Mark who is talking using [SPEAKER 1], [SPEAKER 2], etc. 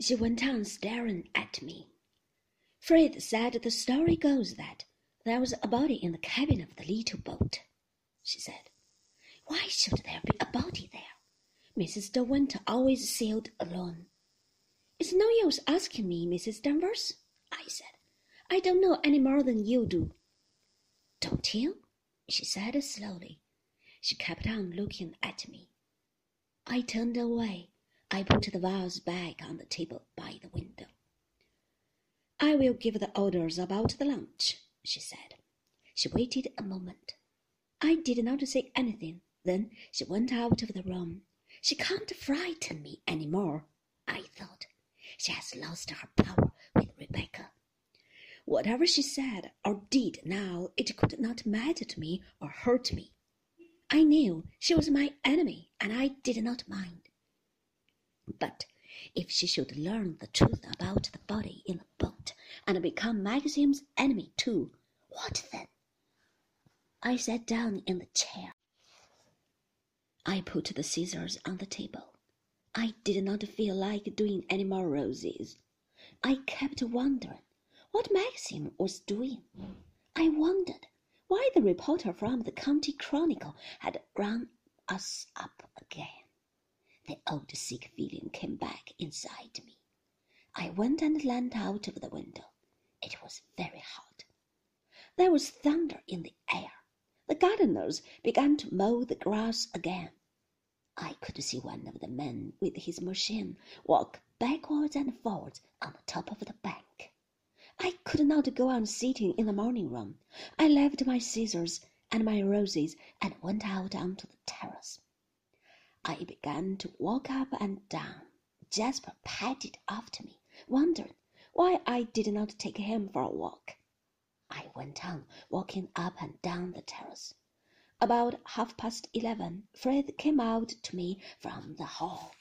[SPEAKER 1] She went on staring at me. Frith said the story goes that there was a body in the cabin of the little boat, she said. Why should there be a body there? Mrs. De Winter always sailed alone. It's no use asking me, Mrs. Danvers, I said. I don't know any more than you do. Don't you? she said slowly. She kept on looking at me. I turned away. I put the vase back on the table by the window. I will give the orders about the lunch, she said. She waited a moment. I did not say anything. Then she went out of the room. She can't frighten me any more, I thought. She has lost her power with Rebecca. Whatever she said or did now, it could not matter to me or hurt me. I knew she was my enemy, and I did not mind. But if she should learn the truth about the body in the boat and become Maxim's enemy too, what then? I sat down in the chair. I put the scissors on the table. I did not feel like doing any more roses. I kept wondering what Maxim was doing. I wondered why the reporter from the County Chronicle had run us up again. The old sick feeling came back inside me. I went and leaned out of the window. It was very hot. There was thunder in the air. The gardeners began to mow the grass again. I could see one of the men with his machine walk backwards and forwards on the top of the bank. I could not go on sitting in the morning room. I left my scissors and my roses and went out onto the terrace. I began to walk up and down. Jasper padded after me, wondering why I did not take him for a walk. I went on walking up and down the terrace. About half past eleven, Frith came out to me from the hall.